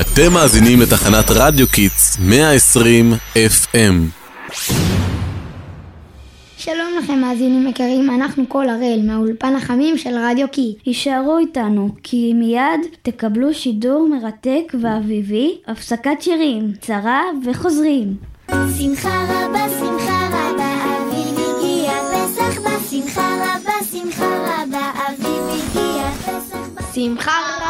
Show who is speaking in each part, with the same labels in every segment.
Speaker 1: אתם מאזינים לתחנת רדיו קידס 120 FM.
Speaker 2: שלום לכם מאזינים יקרים, אנחנו כל הראל מהאולפן החמים של רדיו קי.
Speaker 3: הישארו איתנו, כי מיד תקבלו שידור מרתק ואביבי, הפסקת שירים, קצרה וחוזרים.
Speaker 4: שמחה רבה, שמחה רבה, אביב הגיע, פסח בא, שמחה רבה, שמחה רבה, אביב הגיע, פסח בא.
Speaker 2: שמחה רבה,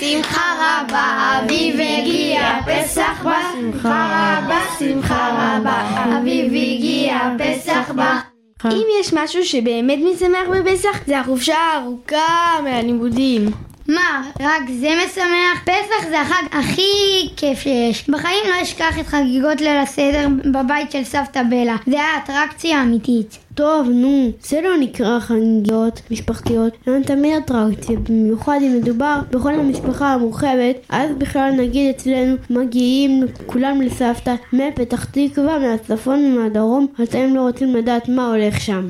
Speaker 2: שמחה רבה, אביב הגיע, פסח בא, שמחה רבה, שמחה רבה, אביב הגיע, פסח בא.
Speaker 5: אם יש משהו שבאמת משמח בפסח, זה החופשה הארוכה מהלימודים.
Speaker 2: מה, רק זה משמח? פסח זה החג הכי כיף שיש. בחיים לא אשכח את חגיגות ליל הסדר בבית של סבתא בלה. זה היה אטרקציה אמיתית.
Speaker 5: טוב, נו, זה לא נקרא חגיגות משפחתיות, אלא תמיד אטרקציה, במיוחד אם מדובר בכל המשפחה המורחבת, אז בכלל נגיד אצלנו מגיעים כולם לסבתא מפתח תקווה, מהצפון ומהדרום, אתם לא רוצים לדעת מה הולך שם.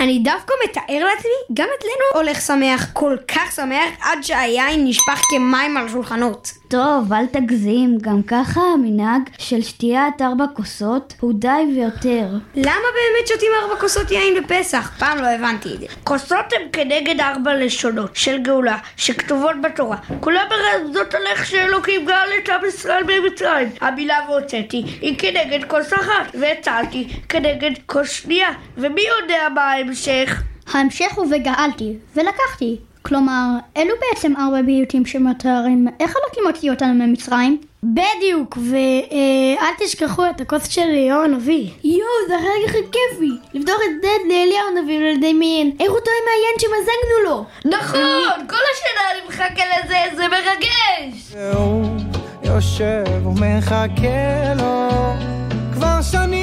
Speaker 6: אני דווקא מתאר לעצמי, גם אצלנו הולך שמח, כל כך שמח, עד שהיין נשפך כמים על השולחנות.
Speaker 3: טוב, אל תגזים, גם ככה המנהג של שתיית ארבע כוסות הוא די ויותר.
Speaker 6: למה באמת שותים ארבע כוסות יין בפסח? פעם לא הבנתי את זה. כוסות הן כנגד ארבע לשונות של גאולה, שכתובות בתורה. כולם מרמזות על איך שאלוקים גאל את עם ישראל במצרים. המילה והוצאתי היא כנגד כוס אחת, והצלתי כנגד כוס שנייה. ומי יודע מה ההמשך?
Speaker 2: ההמשך הוא וגאלתי, ולקחתי. כלומר, אלו בעצם ארבע ביוטים שמתארים איך אלוקים הוציא אותנו ממצרים?
Speaker 5: בדיוק, ואל תשכחו את הכוס של אליהו הנביא. יואו, זה החלק הכי כיפי! לפתוח את זה לאליהו הנביא ולדמיין איך הוא טועה מהיין שמזגנו לו!
Speaker 6: נכון! כל השנה אני מחכה לזה, זה מרגש!
Speaker 7: והוא יושב ומחכה לו כבר שנים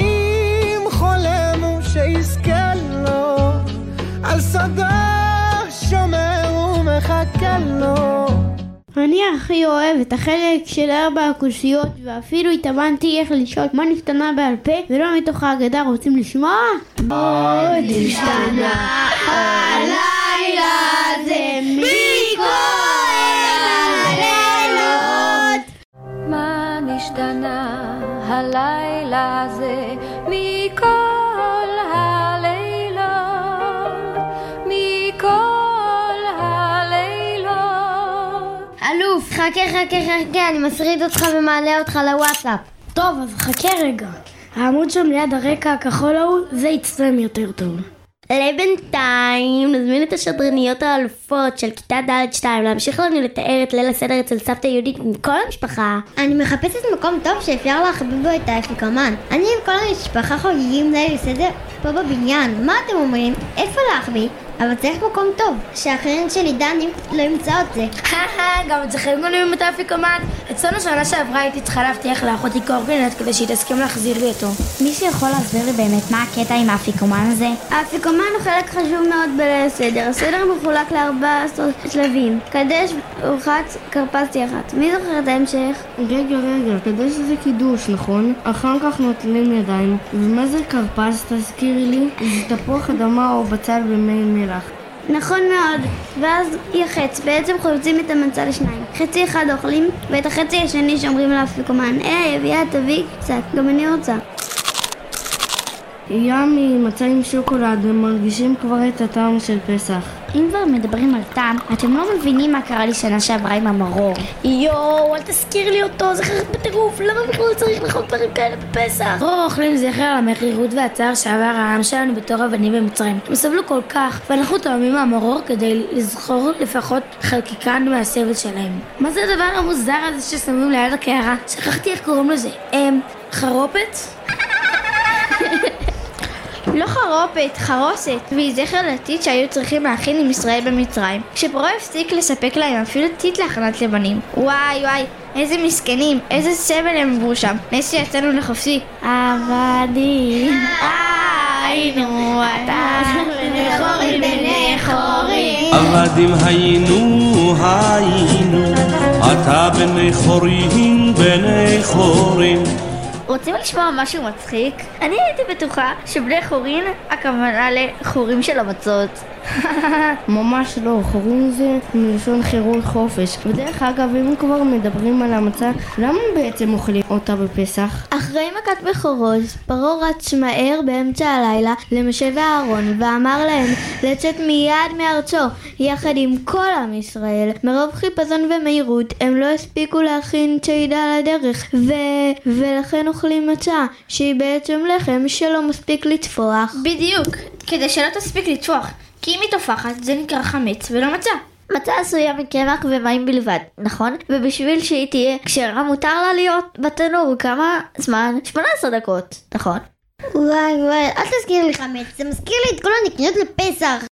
Speaker 7: ומחכה לו
Speaker 5: אני הכי אוהב את החלק של ארבע הכוסיות ואפילו התאמנתי איך לשאול מה נשתנה בעל פה ולא מתוך ההגדה רוצים לשמוע? עוד השתנה הלילה הזה מכל הלילות?
Speaker 8: מה נשתנה? הלילה הזה מכל
Speaker 2: חכה חכה חכה, אני מסריד אותך ומעלה אותך לוואטסאפ.
Speaker 5: טוב, אז חכה רגע. העמוד שם ליד הרקע הכחול ההוא, זה יצטלם יותר טוב.
Speaker 9: לבינתיים נזמין את השדרניות האלופות של כיתה ד' 2 להמשיך לנו לתאר את ליל הסדר אצל סבתא יהודית עם כל המשפחה.
Speaker 2: אני מחפשת מקום טוב שאפשר להחביב בו את האפיקומן. אני עם כל המשפחה חוגגים ליל סדר פה בבניין. מה אתם אומרים? איפה להחביא? אבל צריך מקום טוב, שהאחרים שלי דני לא ימצא את זה.
Speaker 5: גם אצלכם גונבים את האפיקומן? אצלנו שנה שעברה הייתי צריכה להבטיח לאחותי קורקינט כדי שהיא תסכים להחזיר לי אותו.
Speaker 3: מישהו יכול להסביר לי באמת מה הקטע עם האפיקומן הזה?
Speaker 2: האפיקומן הוא חלק חשוב מאוד בליל הסדר. הסדר מחולק לארבעה שלבים. קדש, אורחת, כרפסתי אחת. מי זוכר את ההמשך?
Speaker 5: רגע, רגע, כדי שזה קידוש, נכון? אחר כך נוטלים ידיים. ומה זה כרפס, תזכירי לי? זה תפוח אדמה או בצל במי מלח.
Speaker 2: נכון מאוד. ואז יחץ, בעצם חולצים את המצה לשניים. חצי אחד אוכלים, ואת החצי השני שאומרים לאפיקומן, היי, אביה, תביא קצת, גם אני רוצה.
Speaker 5: ימי, מצה עם שוקולד, הם מרגישים כבר את הטעם של פסח.
Speaker 3: אם כבר מדברים על טעם, אתם לא מבינים מה קרה לי שנה שעברה עם המרור.
Speaker 5: יואו, אל תזכיר לי אותו, זה חרב בטירוף, למה בכלל צריך לאכול דברים כאלה בפסח? רוב אוכלים זכר על המרירות והצער שעבר העם שלנו בתור אבנים במצרים. הם סבלו כל כך, ואנחנו טועמים מהמרור כדי לזכור לפחות חלקיקן מהסבל שלהם. מה זה הדבר המוזר הזה ששמים ליד הקערה? שכחתי איך קוראים לזה. אמ, חרופת?
Speaker 2: לא חרופת, חרוסת, והיא זכר לטיט שהיו צריכים להכין עם ישראל במצרים. כשפרעה הפסיק לספק להם אפילו טיט להכנת לבנים. וואי וואי, איזה מסכנים, איזה סבל הם עברו שם. נס שיצאנו לחופשי. עבדים, היינו אתה, בני חורים בני חורים.
Speaker 7: עבדים היינו היינו אתה בני חורים בני חורים
Speaker 2: רוצים לשמוע משהו מצחיק? אני הייתי בטוחה שבני חורין הכוונה לחורים של המצות.
Speaker 10: ממש לא, חורים זה מלשון חירות חופש. ודרך אגב, אם כבר מדברים על המצה, למה בעצם אוכלים אותה בפסח?
Speaker 2: אחרי מכת בכורות, פרעה רץ מהר באמצע הלילה למשה ואהרון ואמר להם לצאת מיד מארצו יחד עם כל עם ישראל. מרוב חיפזון ומהירות הם לא הספיקו להכין צידה לדרך ו... ולכן אוכלים מצה שהיא בעצם לחם שלא מספיק לטפוח. בדיוק, כדי שלא תספיק לטפוח כי אם היא טופחת זה נקרא חמץ ולא מצה.
Speaker 9: מצה עשויה מקמח ומים בלבד, נכון? ובשביל שהיא תהיה כשרה מותר לה להיות בתנור כמה זמן? 18 דקות, נכון?
Speaker 11: וואי וואי, אל תזכיר לי חמץ, זה מזכיר לי את כל הנקניות לפסח.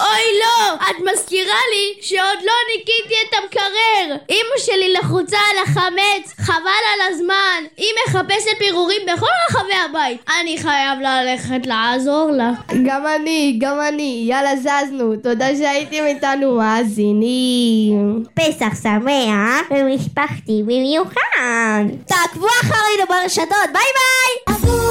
Speaker 12: אוי לא! את מזכירה לי שעוד לא ניקיתי את המקרר! אמא שלי לחוצה על החמץ, חבל על הזמן! היא מחפשת פירורים בכל רחבי הבית! אני חייב ללכת לעזור לה.
Speaker 10: גם אני, גם אני, יאללה זזנו, תודה שהייתם איתנו מאזינים.
Speaker 11: פסח שמח ומשפחתי במיוחד. תעקבו אחרינו ברשתות, ביי ביי!